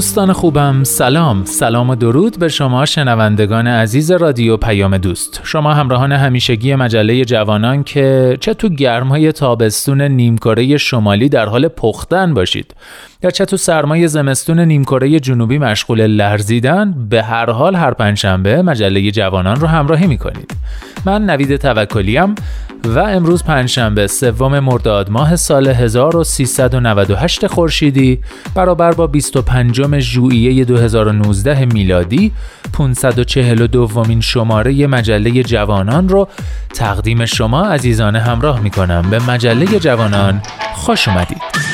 دوستان خوبم سلام. سلام و درود به شما شنوندگان عزیز رادیو پیام دوست. شما همراهان همیشگی مجله جوانان که چه تو گرمای تابستون نیمکره شمالی در حال پختن باشید. یا چه تو سرمای زمستون نیمکره جنوبی مشغول لرزیدن به هر حال هر پنجشنبه مجله جوانان رو همراهی می‌کنید. من نوید توکلیم و امروز پنجشنبه سوم مرداد ماه سال 1398 خورشیدی برابر با 25 ژوئیه 2019 میلادی 542 دومین شماره مجله جوانان رو تقدیم شما عزیزانه همراه می کنم به مجله جوانان خوش اومدید.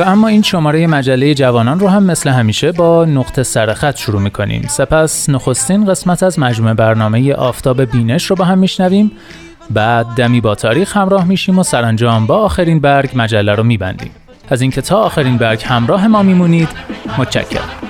و اما این شماره مجله جوانان رو هم مثل همیشه با نقطه سرخط شروع می‌کنیم. سپس نخستین قسمت از مجموعه برنامه آفتاب بینش رو با هم میشنویم. بعد دمی با تاریخ همراه میشیم و سرانجام با آخرین برگ مجله رو میبندیم. از اینکه تا آخرین برگ همراه ما میمونید متشکرم.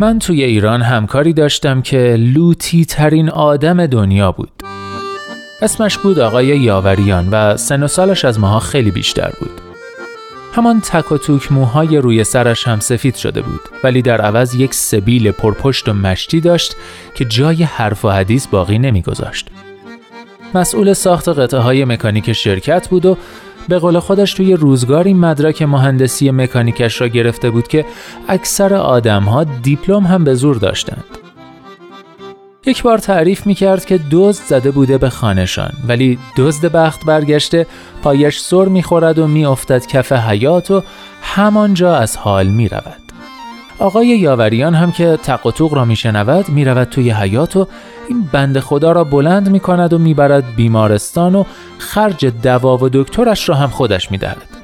من توی ایران همکاری داشتم که لوتی ترین آدم دنیا بود. اسمش بود آقای یاوریان و سن و سالش از ماها خیلی بیشتر بود. همان تک و توک موهای روی سرش هم سفید شده بود ولی در عوض یک سبیل پرپشت و مشتی داشت که جای حرف و حدیث باقی نمیگذاشت. مسئول ساخت قطعه های مکانیک شرکت بود و به قول خودش توی روزگاری مدرک مهندسی مکانیکش را گرفته بود که اکثر آدمها دیپلم هم به زور داشتند. یک بار تعریف می کرد که دزد زده بوده به خانهشان ولی دزد بخت برگشته پایش سر می خورد و می افتد کف حیات و همانجا از حال می رود. آقای یاوریان هم که تق و توق را میشنود می‌رود توی حیات و این بند خدا را بلند می کند و می‌برد بیمارستان و خرج دوا و دکترش را هم خودش می‌دهد.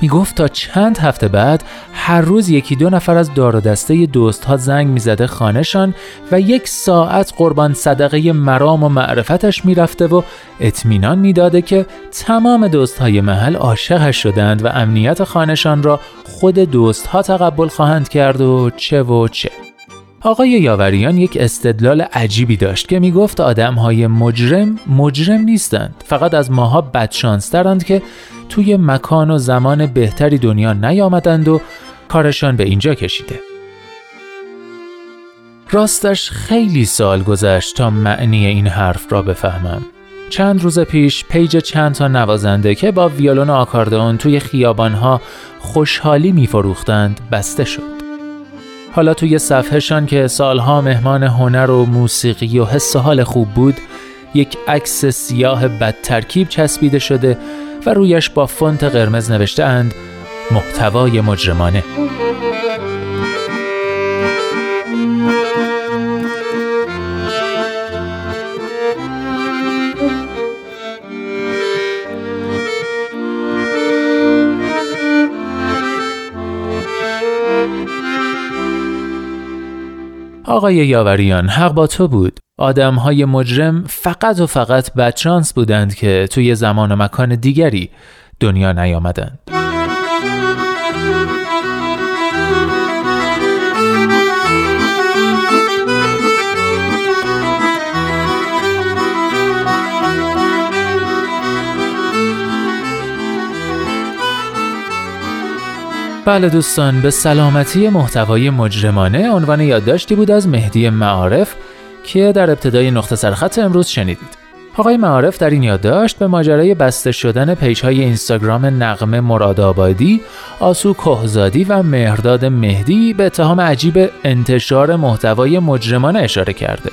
می گفت تا چند هفته بعد هر روز یکی دو نفر از دار و دسته دوست ها زنگ می‌زده خانهشان و یک ساعت قربان صدقه مرام و معرفتش می‌رفته و اطمینان می‌داده که تمام دوست های محل عاشقش شدند و امنیت خانهشان را خود دوست ها تقبل خواهند کرد و چه و چه. آقای یاوریان یک استدلال عجیبی داشت که می‌گفت آدم های مجرم مجرم نیستند. فقط از ماها بدشانسترند که توی مکان و زمان بهتری دنیا نیامدند و کارشان به اینجا کشیده. راستش خیلی سال گذشت تا معنی این حرف را بفهمم. چند روز پیش پیج چند تا نوازنده که با ویولون و آکاردئون توی خیابانها خوشحالی میفروختند بسته شد. حالا توی صفحهشان که سالها مهمان هنر و موسیقی و حس حال خوب بود یک عکس سیاه بد ترکیب چسبیده شده و رویش با فونت قرمز نوشته اند محتوای مجرمانه. آقای یاوریان حق با تو بود. آدم های مجرم فقط و فقط بدشانس بودند که توی زمان و مکان دیگری دنیا نیامدند. بله دوستان به سلامتی محتوای مجرمانه عنوان یادداشتی بود از مهدی معارف که در ابتدای نقطه سرخط امروز شنیدید. آقای معارف در این یادداشت به ماجرای بسته شدن پیج های اینستاگرام نقمه مرادآبادی، آسو کهزادی و مهرداد مهدی به اتهام عجیب انتشار محتوای مجرمانه اشاره کرده.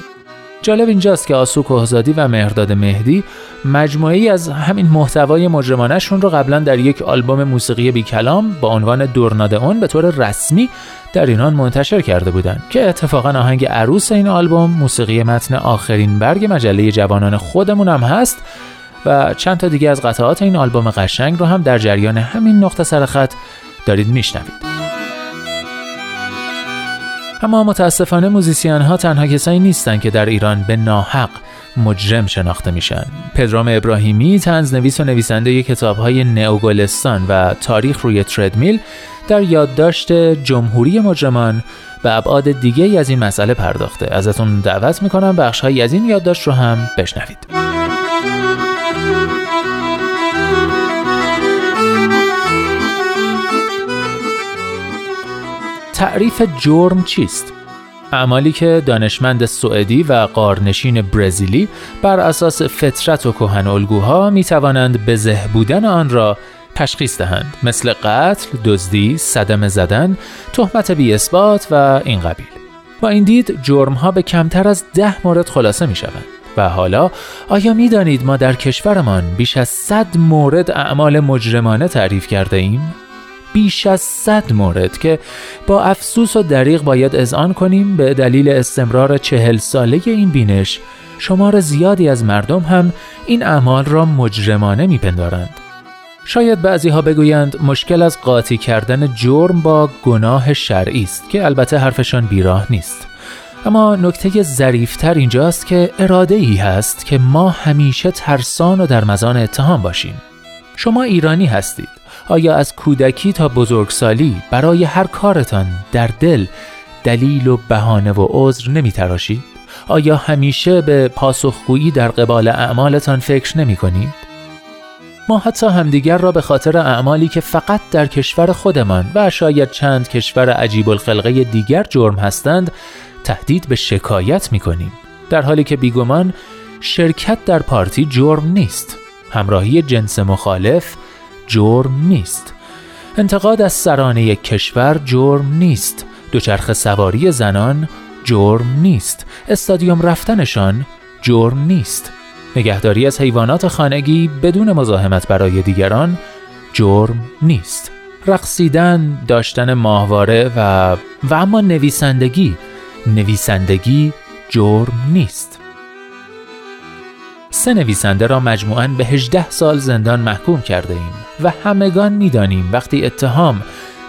جالب اینجاست که آسو کهزادی و مهرداد مهدی مجموعی از همین محتوای مجرمانشون رو قبلا در یک آلبوم موسیقی بی کلام با عنوان دورناد اون به طور رسمی در ایران منتشر کرده بودند که اتفاقا آهنگ عروس این آلبوم موسیقی متن آخرین برگ مجله جوانان خودمون هم هست و چند تا دیگه از قطعات این آلبوم قشنگ رو هم در جریان همین نقطه سرخط دارید میشنوید. اما متاسفانه موزیسین ها تنها کسایی نیستند که در ایران به ناحق مجرم شناخته میشن. پدرام ابراهیمی تنز نویس و نویسنده کتاب های نئوگلستان و تاریخ روی تردمیل در یادداشت جمهوری مجرمان به ابعاد دیگه از این مسئله پرداخته. ازتون دعوت می‌کنم بخش های از این یادداشت رو هم بشنوید. تعریف جرم چیست؟ اعمالی که دانشمند سوئدی و قارنشین برزیلی بر اساس فطرت و کهن الگوها می توانند به بودن آن را تشخیص دهند مثل قتل، دزدی، صدمه زدن، تهمت بی اثبات و این قبیل. با این دید جرم ها به کمتر از ده مورد خلاصه می شوند. و حالا آیا می دانید ما در کشورمان بیش از صد مورد اعمال مجرمانه تعریف کرده ایم؟ بیش از صد مورد که با افسوس و دریغ باید اذعان کنیم به دلیل استمرار چهل ساله این بینش شمار زیادی از مردم هم این اعمال را مجرمانه میپندارند. شاید بعضی ها بگویند مشکل از قاطی کردن جرم با گناه شرعی است که البته حرفشان بیراه نیست. اما نکته ظریفتر اینجاست که اراده ای هست که ما همیشه ترسان و در مزان اتهام باشیم. شما ایرانی هستید آیا از کودکی تا بزرگسالی برای هر کارتان در دل دلیل و بهانه و عذر نمی تراشید؟ آیا همیشه به پاسخگویی در قبال اعمالتان فکر نمی کنید؟ ما حتی همدیگر را به خاطر اعمالی که فقط در کشور خودمان و شاید چند کشور عجیب الخلقه دیگر جرم هستند تهدید به شکایت می کنیم در حالی که بیگمان شرکت در پارتی جرم نیست همراهی جنس مخالف جرم نیست. انتقاد از سرانه کشور جرم نیست. دوچرخه سواری زنان جرم نیست. استادیوم رفتنشان جرم نیست. نگهداری از حیوانات خانگی بدون مزاحمت برای دیگران جرم نیست. رقصیدن داشتن ماهواره و و اما نویسندگی. نویسندگی جرم نیست. سه نویسنده را مجموعاً به 18 سال زندان محکوم کرده ایم و همگان می‌دانیم وقتی اتهام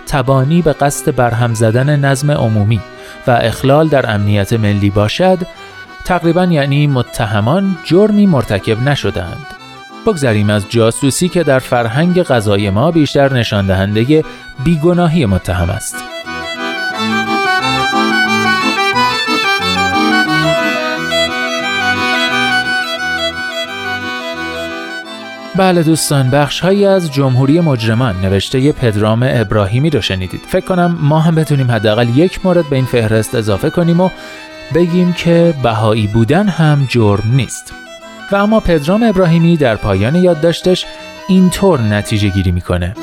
تبانی به قصد برهم زدن نظم عمومی و اخلال در امنیت ملی باشد تقریبا یعنی متهمان جرمی مرتکب نشدند. بگذریم از جاسوسی که در فرهنگ غذای ما بیشتر نشان دهنده بیگناهی متهم است. بله دوستان بخش هایی از جمهوری مجرمان نوشته پدرام ابراهیمی رو شنیدید. فکر کنم ما هم بتونیم حداقل یک مورد به این فهرست اضافه کنیم و بگیم که بهایی بودن هم جرم نیست. و اما پدرام ابراهیمی در پایان یادداشتش اینطور نتیجه گیری می‌کنه.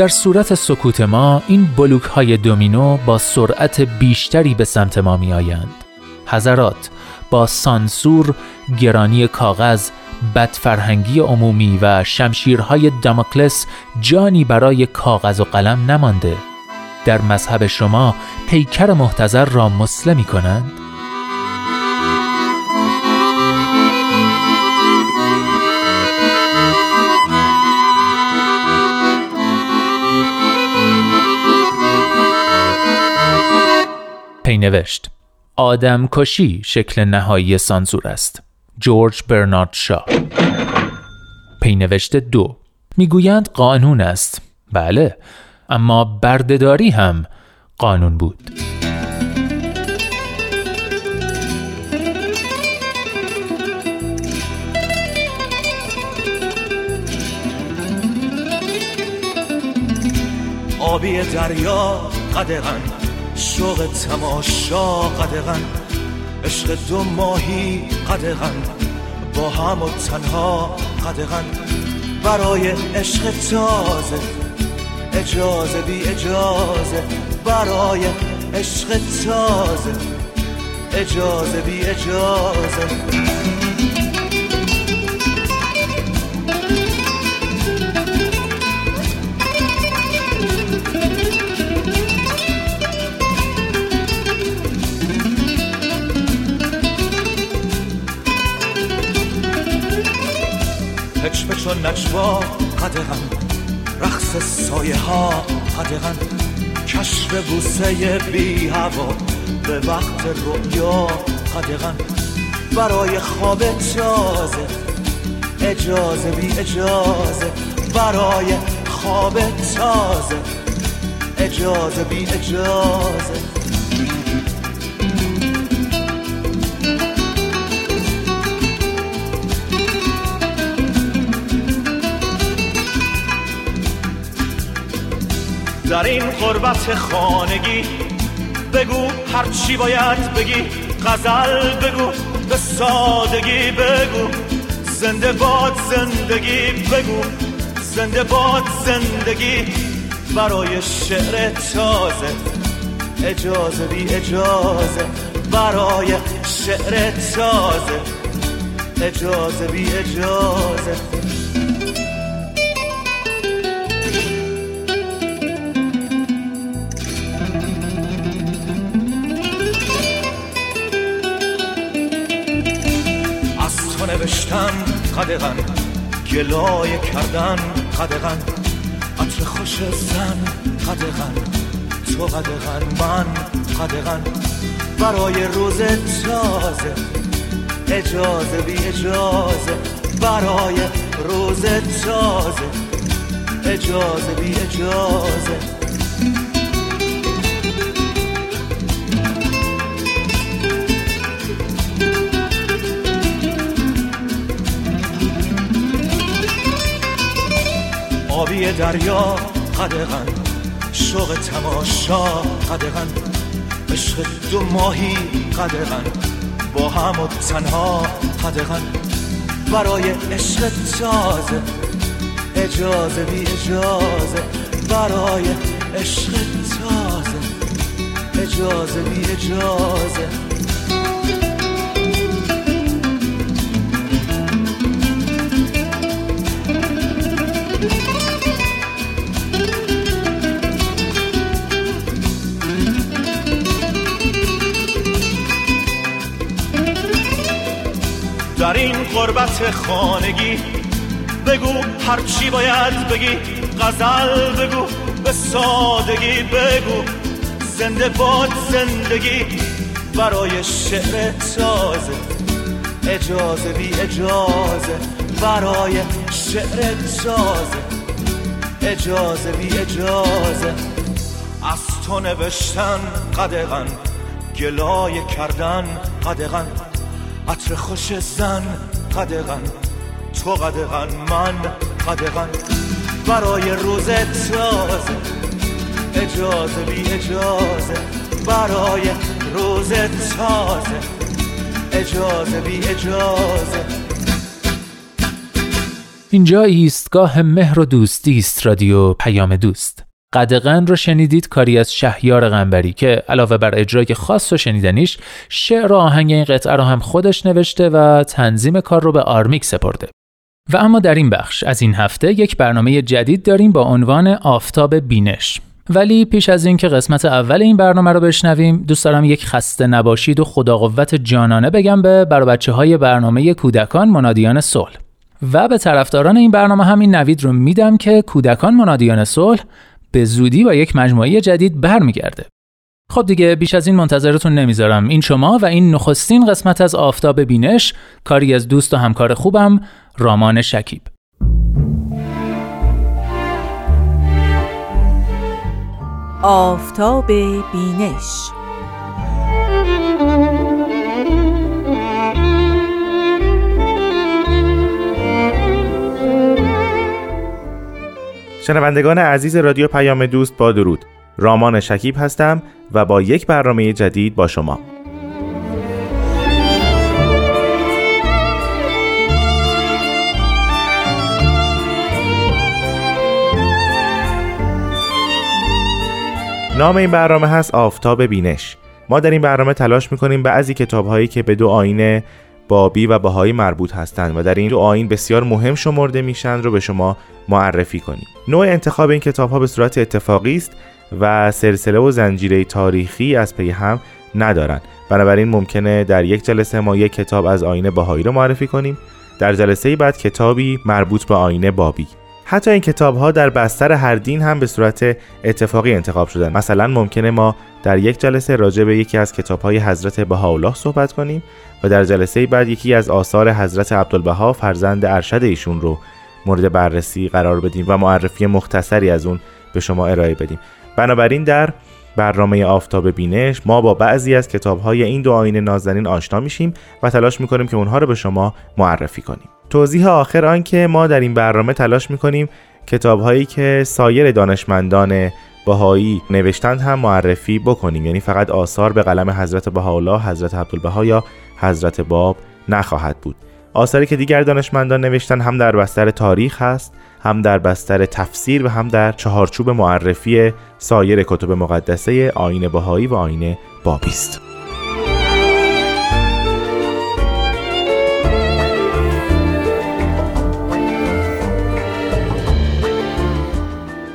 در صورت سکوت ما این بلوک های دومینو با سرعت بیشتری به سمت ما می آیند. حضرات با سانسور، گرانی کاغذ، بدفرهنگی عمومی و شمشیرهای داماکلس جانی برای کاغذ و قلم نمانده. در مذهب شما پیکر محتضر را مسلمی کنند؟ نوشت آدم کشی شکل نهایی سانسور است. جورج برنارد شا. پینوشت دو. می‌گویند قانون است. بله اما بردهداری هم قانون بود. آبی دریا قدغن شوق تماشا قدغن عشق دو ماهی قدغن با هم و تنها قدغن. برای عشق تازه اجازه بی اجازه. برای عشق تازه اجازه بی اجازه. پچ و نجوا قدغن رقص سایه ها قدغن. کشف بوسه بی هوا به وقت رویا قدغن. برای خواب تازه اجازه بی اجازه. برای خواب تازه اجازه بی اجازه. در این قربت خانگی. بگو هر چی باید بگی غزل بگو به سادگی بگو. زنده باد زندگی بگو زنده باد زندگی. برای شعر تازه اجازه بی اجازه. برای شعر تازه اجازه بی اجازه. نوشتن قدغن گلای کردن قدغن عطر خوش زن قدغن تو قدغن من قدغن برای روز تازه اجازه بی اجازه. برای روز تازه اجازه بی اجازه. دریا قدغن. شوق تماشا قدغن. عشق دو ماهی قدغن. با هم و تنها قدغن. برای عشق تازه اجازه بی اجازه. برای عشق تازه اجازه بی اجازه. در این قربت خانگی. بگو هرچی باید بگی غزل بگو به سادگی بگو. زنده باد زندگی برای شعر تازه. اجازه بی اجازه برای شعر تازه. اجازه بی اجازه. از تو نوشتن قدغن گلای کردن قدغن. عطر خوش زن قدغن تو قدغن من قدغن. برای روز تازه اجازه بی اجازه برای روز تازه اجازه بی اجازه اینجا ایستگاه مهر و دوستی است رادیو پیام دوست. قدغن رو شنیدید کاری از شهیار غنبری که علاوه بر اجرای خاص و شنیدنیش شعر و آهنگ این قطعه رو هم خودش نوشته و تنظیم کار رو به آرمیک سپرده. و اما در این بخش از این هفته یک برنامه جدید داریم با عنوان آفتاب بینش. ولی پیش از اینکه قسمت اول این برنامه رو بشنویم دوست دارم یک خسته نباشید و خدا قوت جانانه بگم به بر بچه های برنامه کودکان منادیان صلح. و به طرفداران این برنامه همین نوید رو میدم که کودکان منادیان صلح به زودی با یک مجموعه جدید برمیگرده. خب دیگه بیش از این منتظرتون نمی‌ذارم. این شما و این نخستین قسمت از آفتاب بینش کاری از دوست و همکار خوبم رامان شکیب. آفتاب بینش شنوندگان عزیز رادیو پیام دوست با درود. رامان شکیب هستم و با یک برنامه جدید با شما. نام این برنامه هست آفتاب بینش. ما در این برنامه تلاش می‌کنیم بعضی کتاب هایی که به دو آینه بابی و بهایی مربوط هستند و در این دو آین بسیار مهم شمرده میشن رو به شما معرفی کنیم. نوع انتخاب این کتاب ها به صورت اتفاقی است و سلسله و زنجیره تاریخی از پی هم ندارند بنابراین ممکنه در یک جلسه ما یک کتاب از آینه بهایی رو معرفی کنیم. در جلسه بعد کتابی مربوط به آینه بابی. حتی این کتاب ها در بستر هر دین هم به صورت اتفاقی انتخاب شدن. مثلا ممکنه ما در یک جلسه راجع به یکی از کتاب های حضرت بهاءالله صحبت کنیم و در جلسه بعد یکی از آثار حضرت عبدالبها فرزند ارشد ایشون رو مورد بررسی قرار بدیم و معرفی مختصری از اون به شما ارائه بدیم. بنابراین در برنامه آفتاب بینش ما با بعضی از کتاب های این دو آین نازنین آشنا میشیم و تلاش می‌کنیم که اونها رو به شما معرفی کنیم. توضیح آخر آن که ما در این برنامه تلاش می‌کنیم کتاب هایی که سایر دانشمندان بهایی نوشتند هم معرفی بکنیم. یعنی فقط آثار به قلم حضرت بهاءالله حضرت عبدالبها یا حضرت باب نخواهد بود. آثاری که دیگر دانشمندان نوشتن هم در بستر تاریخ هست هم در بستر تفسیر و هم در چهارچوب معرفی سایر کتب مقدسه آین بهایی و آین بابی است.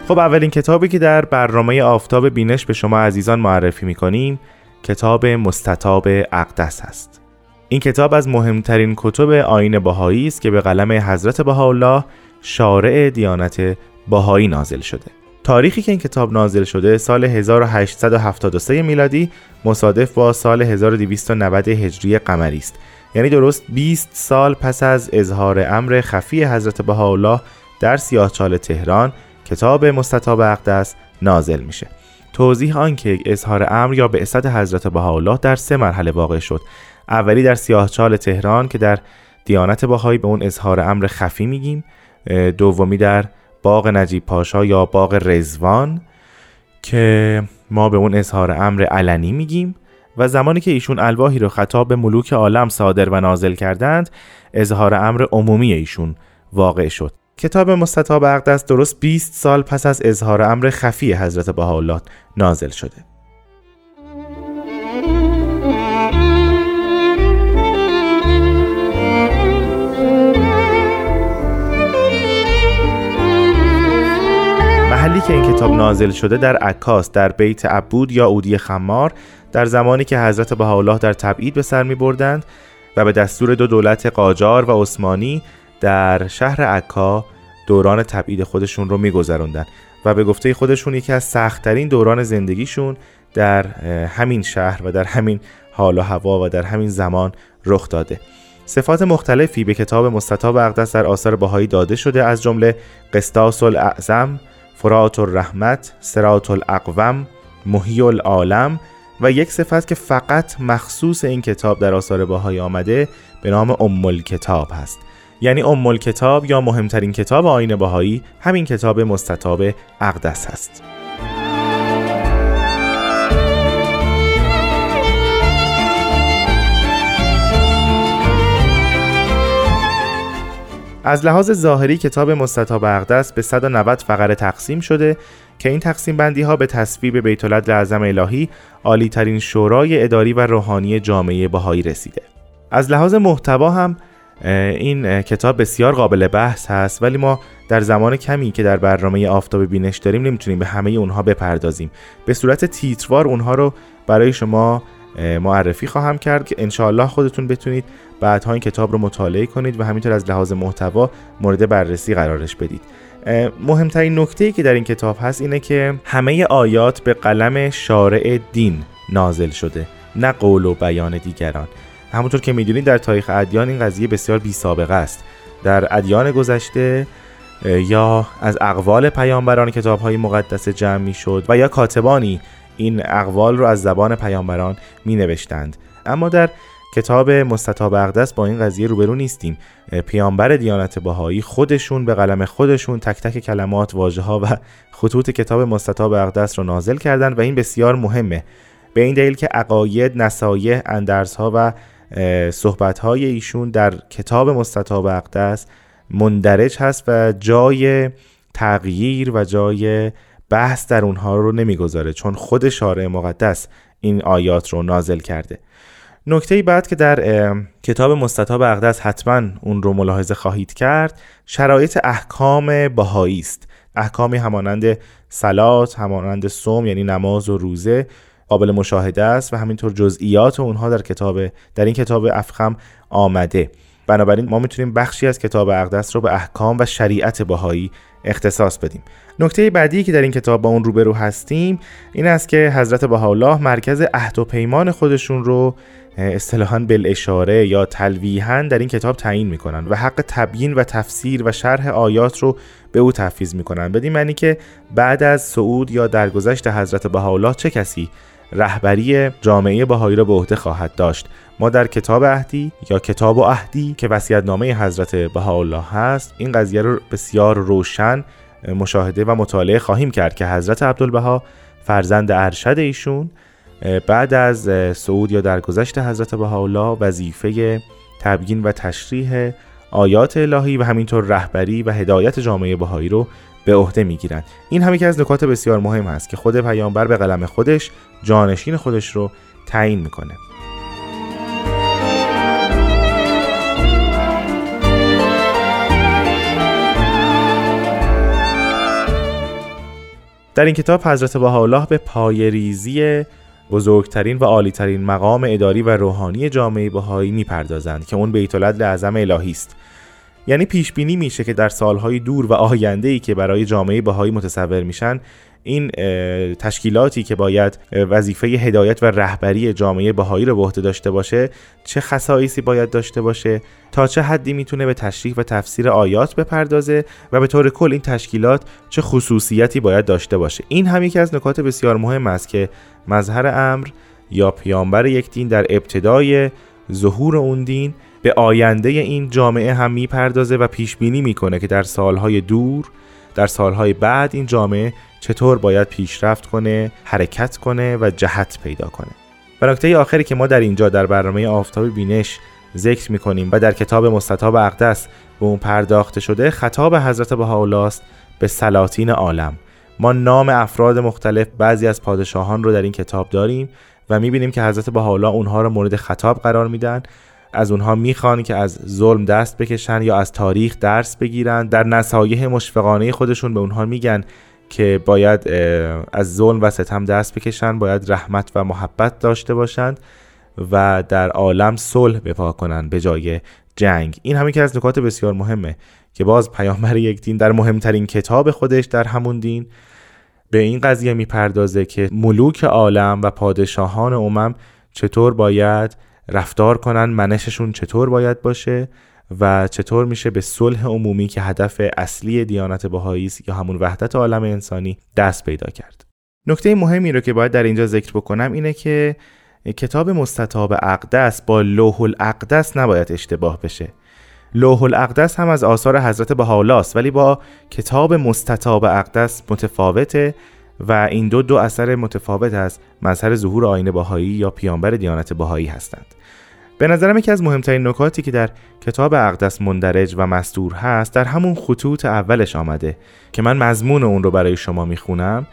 خب اولین کتابی که در برنامه آفتاب بینش به شما عزیزان معرفی می‌کنیم کتاب مستطاب اقدس است این کتاب از مهمترین کتب آین بهایی است که به قلم حضرت بهاءالله شارع دیانت بهایی نازل شده. تاریخی که این کتاب نازل شده سال 1873 میلادی مصادف با سال 1290 هجری قمری است. یعنی درست 20 سال پس از اظهار امر خفی حضرت بهاءالله در سیاهچال تهران کتاب مستطاب اقدس نازل میشه. توضیح آن که اظهار امر یا به بعثت حضرت بهاءالله در سه مرحله واقع شد. اولی در سیاهچال تهران که در دیانت باهایی به اون اظهار امر خفی میگیم. دومی در باغ نجیب پاشا یا باغ رزوان که ما به اون اظهار امر علنی میگیم. و زمانی که ایشون الواحی رو خطاب به ملوک عالم صادر و نازل کردند اظهار امر عمومی ایشون واقع شد. کتاب مستطاب اقدس درست 20 سال پس از اظهار امر خفی حضرت بهاءالله نازل شده. محلی که این کتاب نازل شده در عکاس در بیت عبود یا اودی خمار در زمانی که حضرت بهاءالله در تبعید به سر می بردند و به دستور دو دولت قاجار و عثمانی در شهر عکا دوران تبعید خودشون رو میگذروندن و به گفته خودشون یکی از سختترین دوران زندگیشون در همین شهر و در همین حال و هوا و در همین زمان رخ داده. صفات مختلفی به کتاب مستطاب اقدس در آثار بهایی داده شده از جمله قسطاس الاعظم فرات الرحمت سرات الاقوم محی العالم و یک صفت که فقط مخصوص این کتاب در آثار بهایی آمده به نام ام کتاب هست. یعنی ام کتاب یا مهمترین کتاب آین بهایی همین کتاب مستطاب اقدس هست از لحاظ ظاهری کتاب مستطاب اقدس به 190 فقره تقسیم شده که این تقسیم بندی ها به تصویب بیت اعظم الهی عالی ترین شورای اداری و روحانی جامعه بهایی رسیده. از لحاظ محتوا هم این کتاب بسیار قابل بحث هست ولی ما در زمان کمی که در برنامه آفتاب بینش داریم نمی‌تونیم به همه اونها بپردازیم. به صورت تیتروار اونها رو برای شما معرفی خواهم کرد که انشاءالله خودتون بتونید بعدها این کتاب رو مطالعه کنید و همینطور از لحاظ محتوا مورد بررسی قرارش بدید. مهمترین نکته که در این کتاب هست اینه که همه آیات به قلم شارع دین نازل شده نه قول و بیان دیگران. همونطور که می‌دونید در تاریخ ادیان این قضیه بسیار بی سابقه است. در ادیان گذشته یا از اقوال پیامبران کتاب های مقدس جمع می شد و یا کاتبانی این اقوال رو از زبان پیامبران می نوشتند اما در کتاب مستطاب اقدس با این قضیه روبرو نیستیم. پیامبر دیانت بهایی خودشون به قلم خودشون تک تک کلمات واژه ها و خطوط کتاب مستطاب اقدس رو نازل کردن و این بسیار مهمه. به این دلیل که عقاید، نصایح، اندرس ها و صحبت های ایشون در کتاب مستطاب اقدس مندرج هست و جای تغییر و جای بحث در اونها رو نمی‌گذاره چون خود شارع مقدس این آیات رو نازل کرده. نکته بعد که در کتاب مستطاب اقدس حتما اون رو ملاحظه خواهید کرد شرایط احکام بهایی است. احکامی همانند سلات همانند سوم یعنی نماز و روزه قابل مشاهده است و همینطور جزئیات اونها در کتاب در این کتاب افخم آمده. بنابراین ما می‌تونیم بخشی از کتاب اقدس رو به احکام و شریعت بهایی اختصاص بدیم. نکته بعدی که در این کتاب با اون روبرو هستیم این است که حضرت بهاءالله مرکز عهد و پیمان خودشون رو اصطلاحا اشاره یا تلویحا در این کتاب تعیین می‌کنن و حق تبیین و تفسیر و شرح آیات رو به او تفویض می‌کنن. بدین معنی که بعد از صعود یا درگذشت حضرت بهاءالله چه کسی رهبری جامعه بهایی را به عهده خواهد داشت. ما در کتاب عهدی یا کتاب و عهدی که نامه حضرت بهاءالله هست این قضیه رو بسیار روشن مشاهده و مطالعه خواهیم کرد که حضرت عبدالبها فرزند ارشد ایشون بعد از صعود یا درگذشت حضرت بهاءالله وظیفه تبیین و تشریح آیات الهی و همینطور رهبری و هدایت جامعه بهایی رو به عهده می‌گیرند این هم یکی از نکات بسیار مهم هست که خود پیامبر به قلم خودش جانشین خودش رو تعیین می‌کنه. در این کتاب حضرت بهاءالله به پایریزی بزرگترین و عالیترین مقام اداری و روحانی جامعه بهایی می‌پردازند که اون بیت اعظم الهی است. یعنی پیش بینی میشه که در سالهای دور و آینده ای که برای جامعه بهایی متصور میشن این تشکیلاتی که باید وظیفه هدایت و رهبری جامعه بهایی رو به عهده داشته باشه چه خصایصی باید داشته باشه تا چه حدی می‌تونه به تشریح و تفسیر آیات بپردازه و به طور کل این تشکیلات چه خصوصیتی باید داشته باشه. این هم یکی از نکات بسیار مهم است که مظهر امر یا پیامبر یک دین در ابتدای ظهور اون دین به آینده این جامعه هم می‌پردازه و پیش بینی می‌کنه که در سالهای دور در سالهای بعد این جامعه چطور باید پیشرفت کنه حرکت کنه و جهت پیدا کنه. و نکته آخری که ما در اینجا در برنامه آفتاب بینش ذکر می‌کنیم و در کتاب مستطاب اقدس به اون پرداخته شده خطاب حضرت بهاءالله به سلاطین عالم. ما نام افراد مختلف بعضی از پادشاهان رو در این کتاب داریم و می‌بینیم که حضرت بهاءالله اونها رو مورد خطاب قرار میدن. از اونها می‌خوان که از ظلم دست بکشن یا از تاریخ درس بگیرن. در نصایح مشفقانه خودشون به اونها میگن که باید از ظلم و ستم دست بکشن باید رحمت و محبت داشته باشند و در عالم صلح بپا کنن به جای جنگ. این همین که از نکات بسیار مهمه که باز پیامبر یک دین در مهمترین کتاب خودش در همون دین به این قضیه می‌پردازه که ملوک عالم و پادشاهان امم چطور باید رفتار کنن منششون چطور باید باشه و چطور میشه به صلح عمومی که هدف اصلی دیانت بهایی یا همون وحدت عالم انسانی دست پیدا کرد. نکته مهمی رو که باید در اینجا ذکر بکنم اینه که کتاب مستطاب اقدس با لوح الاقدس نباید اشتباه بشه. لوح الاقدس هم از آثار حضرت بهاءالله ولی با کتاب مستطاب اقدس متفاوته و این دو دو اثر متفاوت از مظهر ظهور آینه باهایی یا پیامبر دیانت باهایی هستند. به نظرم یکی از مهمترین نکاتی که در کتاب اقدس مندرج و مستور هست در همون خطوط اولش آمده که من مضمون اون رو برای شما می‌خونم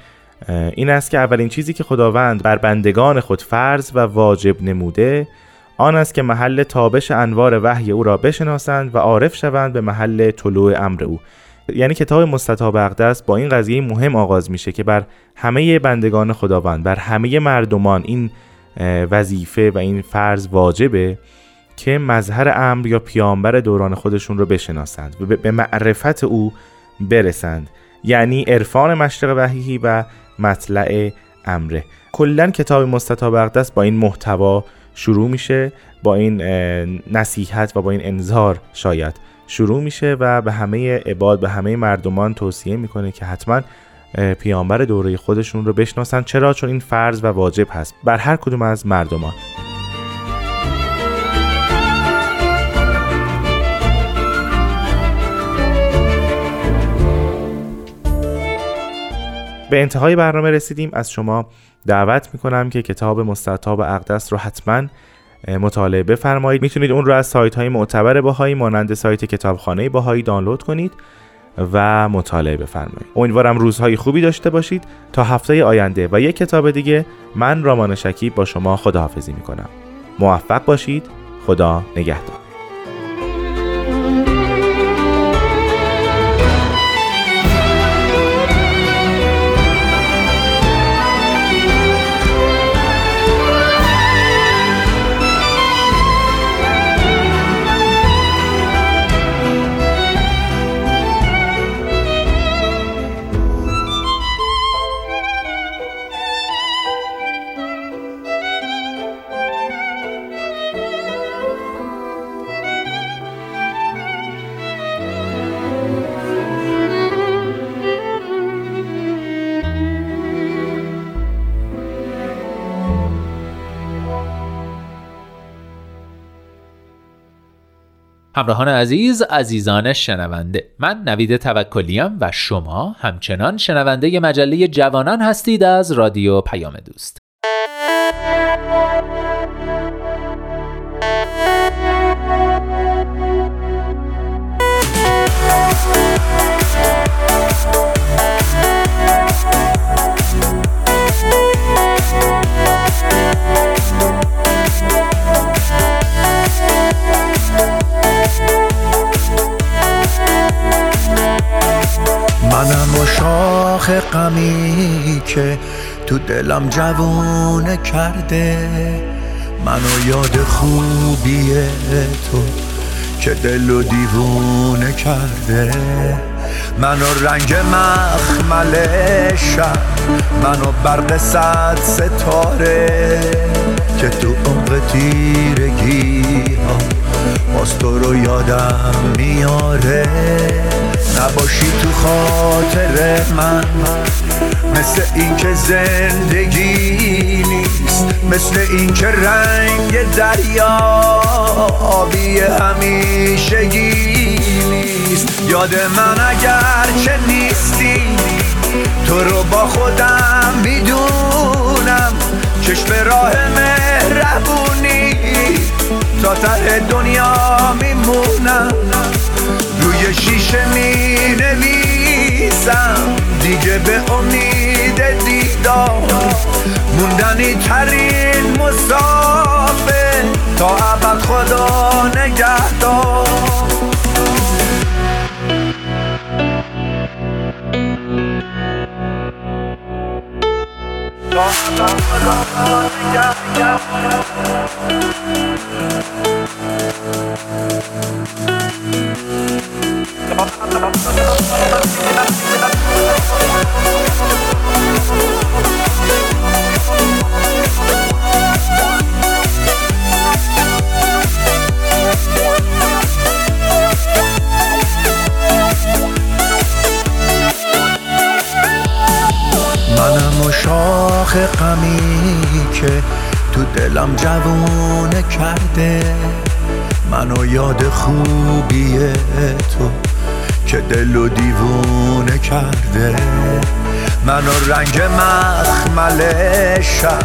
این است که اولین چیزی که خداوند بر بندگان خود فرض و واجب نموده آن است که محل تابش انوار وحی او را بشناسند و عارف شوند به محل طلوع امر او. یعنی کتاب مستطاب اقدس با این قضیه مهم آغاز میشه که بر همه بندگان خداوند بر همه مردمان این وظیفه و این فرض واجبه که مظهر امر یا پیامبر دوران خودشون رو بشناسند و به معرفت او برسند. یعنی عرفان مشرق وحیی و مطلع امره. کلا کتاب مستطاب اقدس با این محتوا شروع میشه با این نصیحت و با این انظار شاید. شروع میشه و به همه عباد به همه مردمان توصیه می‌کنه که حتما پیامبر دوره خودشون رو بشناسن. چرا؟ چون این فرض و واجب هست بر هر کدوم از مردمان. به انتهای برنامه رسیدیم. از شما دعوت می‌کنم که کتاب مستطاب اقدس رو حتما مطالعه بفرمایید. می‌تونید اون رو از سایت های معتبر باهایی مانند سایت کتابخانه باهایی دانلود کنید و مطالعه بفرمایید. امیدوارم روزهای خوبی داشته باشید. تا هفته آینده و یک کتاب دیگه من رامان شکیب با شما خداحافظی می‌کنم. موفق باشید. خدا نگهدار. همراهان عزیز عزیزان شنونده. من نوید توکلیم و شما همچنان شنونده مجله جوانان هستید از رادیو پیام دوست. منم و شاخ غمی که تو دلم جوونه کرده. منو یاد خوبی تو که دل و دیوونه کرده. منو رنگ مخمل شب منو برق صد ستاره که تو عمق تیرگی ها باز تو رو یادم میاره. نباشی تو خاطر من. مثل اینکه زندگی نیست مثل اینکه رنگ دریا آبی همیشگی نیست. یاد من اگر چه نیستی تو رو با خودم می‌دونم. چشم راه مهربونی تا ته دنیا میمونم. روی شیشه می نویسم دیگه به امید دیدار. موندنی ترین مسافه. تا ابد خدا نگهدار. منم و شاخ که تو دلم جوونه کرده. منو یاد خوبی تو که دل و دیوونه کرده. منو رنگ مخمل شب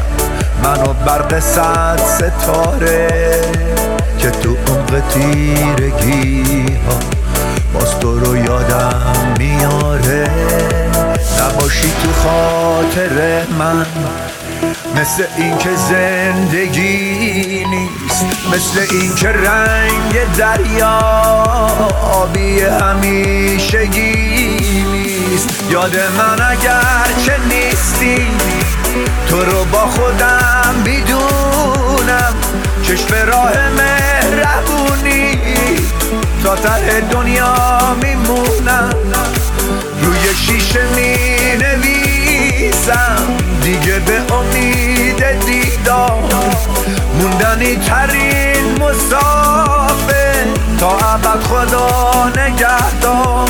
منو برق صد ستاره که تو عمق تیرگی ها باز تو رو یادم میاره. نباشی تو خاطر من. مثل اینکه زندگی نیست مثل اینکه رنگ دریا آبی همیشگی نیست. یاد من اگر چه نیستی تو رو با خودم بیدونم چشم راه مهربونی تا ته دنیا میمونم. روی شیشه می نویسم دیگه به امید دیدار. موندنی ترین مسافه تا ابد خدا نگهدار.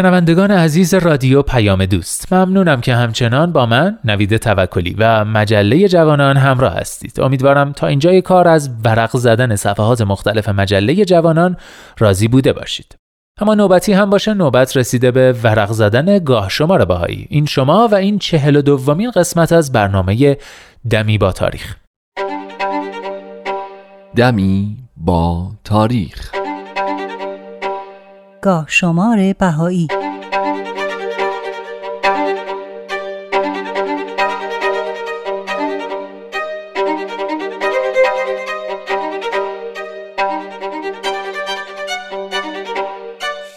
شنوندگان عزیز رادیو پیام دوست ممنونم که همچنان با من نوید توکلی و مجله جوانان همراه هستید. امیدوارم تا اینجای کار از ورق زدن صفحات مختلف مجله جوانان راضی بوده باشید. اما نوبتی هم باشه نوبت رسیده به ورق زدن گاه شمار بهایی. این شما و این چهل و دومین قسمت از برنامه دمی با تاریخ. دمی با تاریخ. گاه شمار بهایی.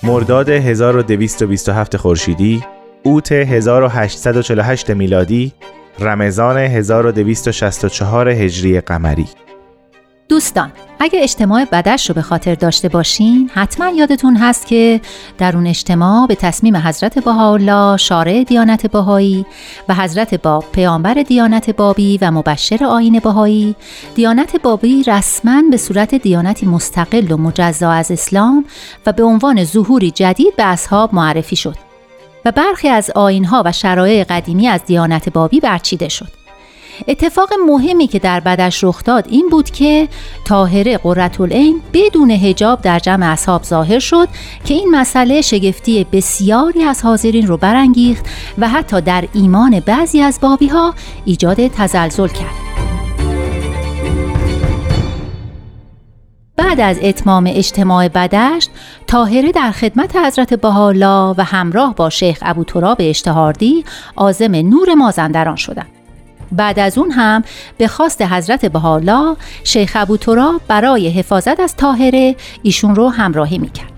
مرداد 1227 خورشیدی، اوت 1848 میلادی، رمضان 1264 هجری قمری. دوستان اگه اجتماع بدش رو به خاطر داشته باشین حتما یادتون هست که در اون اجتماع به تصمیم حضرت بهاءالله شارع دیانت بهایی و حضرت باب پیامبر دیانت بابی و مبشر آین بهایی. دیانت بابی رسما به صورت دیانتی مستقل و مجزا از اسلام و به عنوان ظهوری جدید به اصحاب معرفی شد و برخی از آینها و شرایع قدیمی از دیانت بابی برچیده شد. اتفاق مهمی که در بدش رخ داد این بود که طاهره قرتالعین بدون هجاب در جمع اصحاب ظاهر شد که این مسئله شگفتی بسیاری از حاضرین رو برانگیخت و حتی در ایمان بعضی از بابی ها ایجاد تزلزل کرد. بعد از اتمام اجتماع بدشت طاهره در خدمت حضرت بهاءالله و همراه با شیخ ابو تراب اشتهاردی عازم نور مازندران شدند. بعد از اون هم به خواست حضرت بهاءالله شیخ ابوتراب برای حفاظت از طاهره ایشون رو همراهی می‌کرد.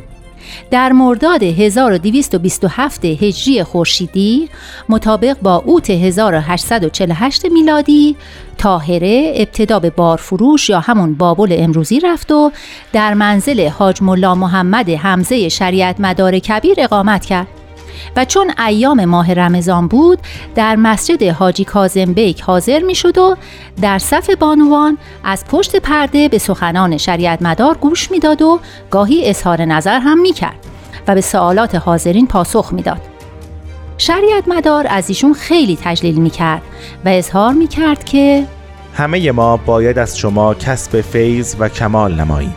در مرداد 1227 هجری خورشیدی مطابق با اوت 1848 میلادی طاهره ابتدا به بارفروش یا همون بابل امروزی رفت و در منزل حاج ملا محمد حمزه شریعت مدار کبیر اقامت کرد و چون ایام ماه رمضان بود در مسجد حاجی کازم بیک حاضر می شد و در صف بانوان از پشت پرده به سخنان شریعت مدار گوش می‌داد و گاهی اظهار نظر هم می کرد و به سوالات حاضرین پاسخ می‌داد. شریعت مدار از ایشون خیلی تجلیل می کرد و اظهار می کرد که همه ما باید از شما کسب فیض و کمال نماییم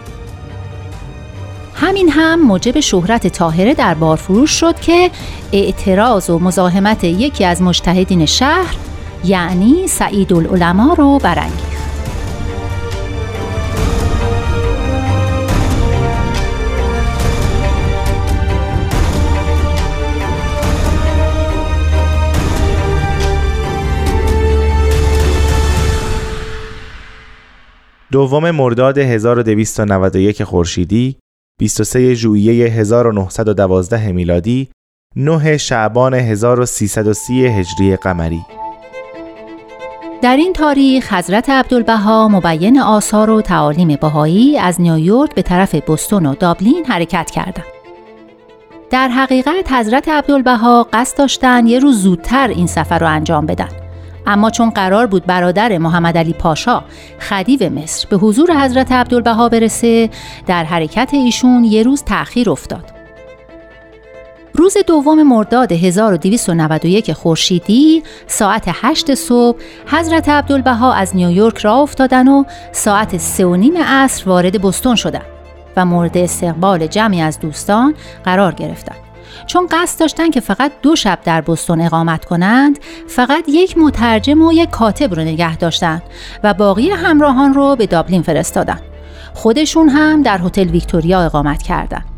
همین هم موجب شهرت تاهره در بارفروش شد که اعتراض و مزاحمت یکی از مجتهدین شهر یعنی سعید العلماء رو برانگیخت. دوم مرداد 1291 خورشیدی 23 ژوئیه 1912 میلادی 9 شعبان 1330 هجری قمری در این تاریخ حضرت عبدالبها مبین آثار و تعالیم بهایی از نیویورک به طرف بستون و دابلین حرکت کردند. در حقیقت حضرت عبدالبها قصد داشتن یه روز زودتر این سفر رو انجام بدن. اما چون قرار بود برادر محمد علی پاشا خدیو مصر به حضور حضرت عبدالبها برسه در حرکت ایشون یه روز تأخیر افتاد. روز دوم مرداد 1291 خورشیدی ساعت 8 صبح حضرت عبدالبها از نیویورک را افتادن و ساعت سه و نیم عصر وارد بستون شدند و مورد استقبال جمعی از دوستان قرار گرفتند. چون قصد داشتن که فقط دو شب در بستون اقامت کنند فقط یک مترجم و یک کاتب رو نگه داشتند و باقی همراهان رو به دابلین فرستادن. خودشون هم در هتل ویکتوریا اقامت کردند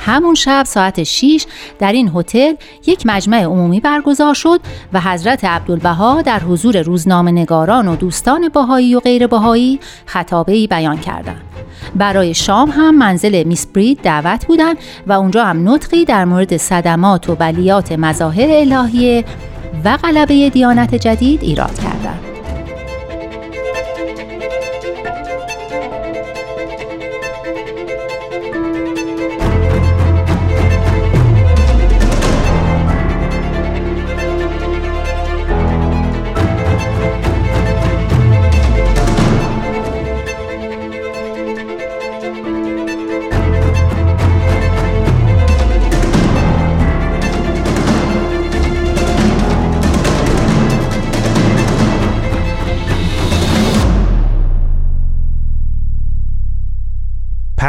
همون شب ساعت 6 در این هتل یک مجمع عمومی برگزار شد و حضرت عبدالبها در حضور روزنامه نگاران و دوستان باهایی و غیر باهایی خطابه بیان کردند. برای شام هم منزل میس برید دعوت بودند و اونجا هم نطقی در مورد صدمات و بلیات مظاهر الهیه و غلبه دیانت جدید ایراد کردند.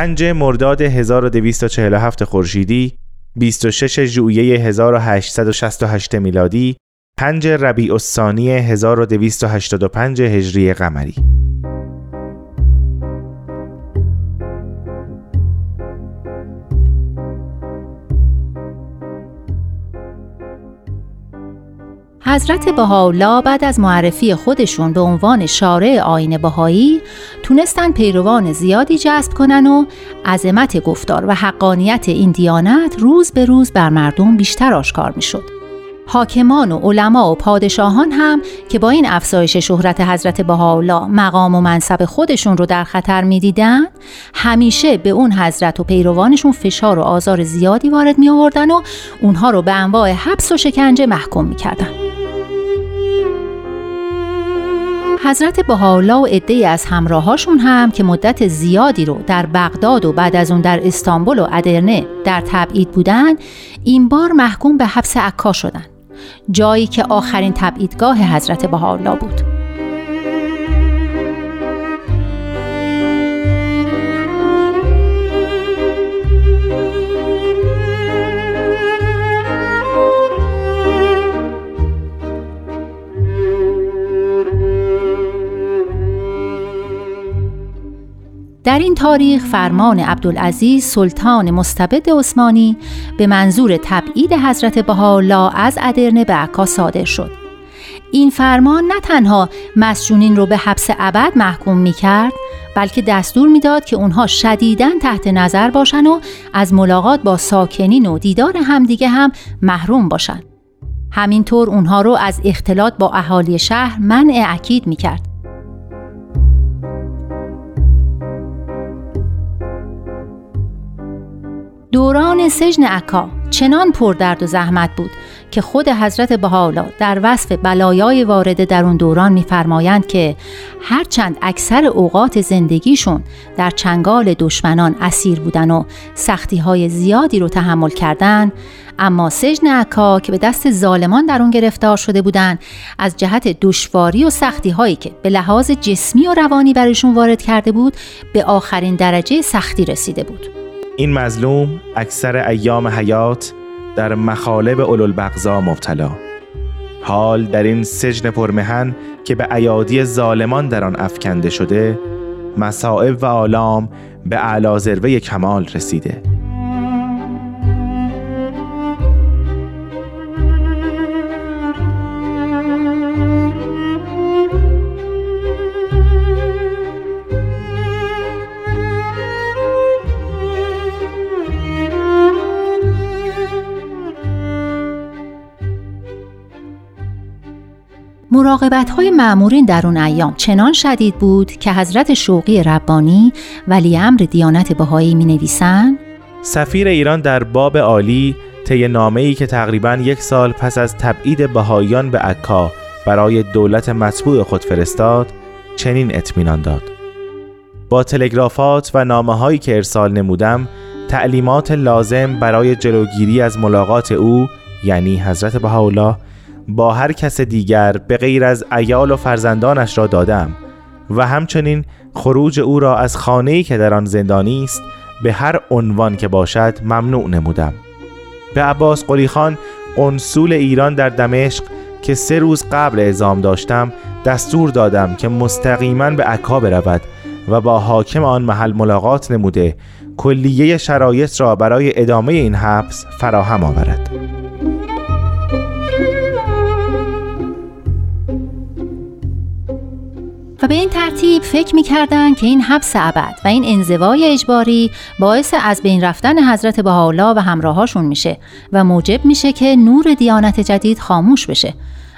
پنج مرداد 1247 خورشیدی 26 ژوئیه 1868 میلادی 5 ربیع الثانی 1285 هجری قمری. حضرت بهاءالله بعد از معرفی خودشون به عنوان شارع آین بهایی تونستن پیروان زیادی جذب کنن و عظمت گفتار و حقانیت این دیانت روز به روز بر مردم بیشتر آشکار می‌شد. حاکمان و علما و پادشاهان هم که با این افزایش شهرت حضرت بهاءالله مقام و منصب خودشون رو در خطر می‌دیدن همیشه به اون حضرت و پیروانشون فشار و آزار زیادی وارد می آوردن و اونها رو به انواع حبس و شکنجه محکوم می‌کردن. حضرت بهاءالله و عده‌ای از همراهاشون هم که مدت زیادی رو در بغداد و بعد از اون در استانبول و ادرنه در تبعید بودن این بار محکوم به حبس عکا شدن. جایی که آخرین تبعیدگاه حضرت بهاءالله بود. در این تاریخ فرمان عبدالعزیز سلطان مستبد عثمانی به منظور تبعید حضرت بهاءالله از ادرنه به عکا صادر شد. این فرمان نه تنها مسجونین رو به حبس ابد محکوم می کرد بلکه دستور می‌داد که اونها شدیداً تحت نظر باشن و از ملاقات با ساکنین و دیدار همدیگه هم محروم باشن. همینطور اونها رو از اختلاط با اهالی شهر منع اکید می کرد. دوران سجن عکا چنان پردرد و زحمت بود که خود حضرت بهاءالله در وصف بلایای وارده در اون دوران میفرمایند که هرچند اکثر اوقات زندگیشون در چنگال دشمنان اسیر بودن و سختی های زیادی رو تحمل کردن اما سجن عکا که به دست ظالمان در اون گرفتار شده بودند از جهت دشواری و سختی هایی که به لحاظ جسمی و روانی برشون وارد کرده بود به آخرین درجه سختی رسیده بود. این مظلوم اکثر ایام حیات در مخالب اولوالبغضا مبتلا. حال در این سجن پرمهن که به ایادی ظالمان در آن افکنده شده مصائب و آلام به اعلی کمال رسیده. مراقبت های معمورین در اون ایام چنان شدید بود که حضرت شوقی ربانی ولی امر دیانت بهایی می نویسن سفیر ایران در باب عالی طی نامه‌ای که تقریبا یک سال پس از تبعید بهاییان به عکا برای دولت مطبوع خود فرستاد چنین اطمینان داد. با تلگرافات و نامه هایی که ارسال نمودم تعلیمات لازم برای جلوگیری از ملاقات او یعنی حضرت بهاءالله با هر کس دیگر به غیر از ایال و فرزندانش را دادم و همچنین خروج او را از خانه‌ای که در آن زندانی است به هر عنوان که باشد ممنوع نمودم. به عباس قلی خان قنصول ایران در دمشق که سه روز قبل اعزام داشتم دستور دادم که مستقیما به عکا برود و با حاکم آن محل ملاقات نموده کلیه شرایط را برای ادامه این حبس فراهم آورد. و به این ترتیب فکر می‌کردند که این حبس ابد و این انزوای اجباری باعث از بین رفتن حضرت بهاءالله و همراهاشون میشه و موجب میشه که نور دیانت جدید خاموش بشه.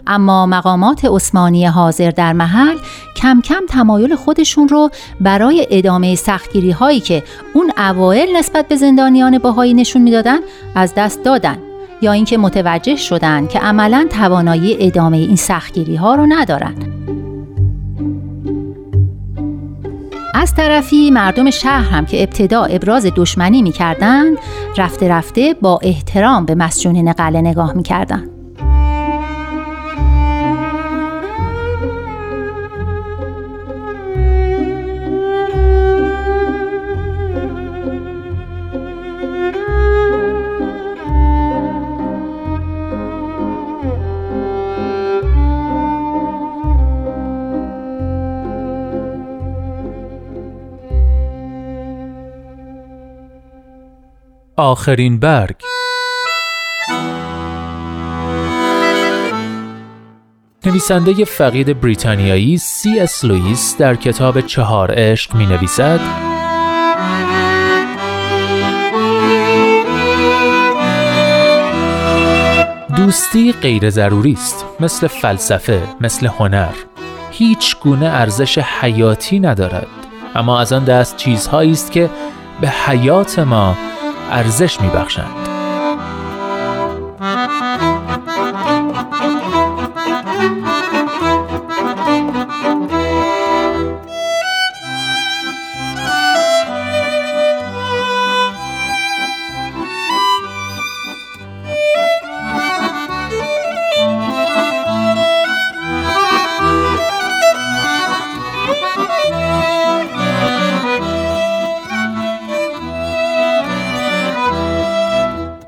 اما مقامات عثمانی حاضر در محل کم کم تمایل خودشون رو برای ادامه سختگیری هایی که اون اوایل نسبت به زندانیان باهایی نشون می‌دادن از دست دادن یا اینکه متوجه شدن که عملا توانایی ادامه این سختگیری ها رو ندارن. از طرفی مردم شهر هم که ابتدا ابراز دشمنی می‌کردند رفته رفته با احترام به مسجونین قلعه نگاه می‌کردند. آخرین برگ. نویسنده فقید بریتانیایی سی اس لوئیس در کتاب چهار عشق می نویسد دوستی غیر ضروری است مثل فلسفه مثل هنر. هیچ گونه ارزش حیاتی ندارد اما از آن دست چیزهایی است که به حیات ما ارزش میبخشند.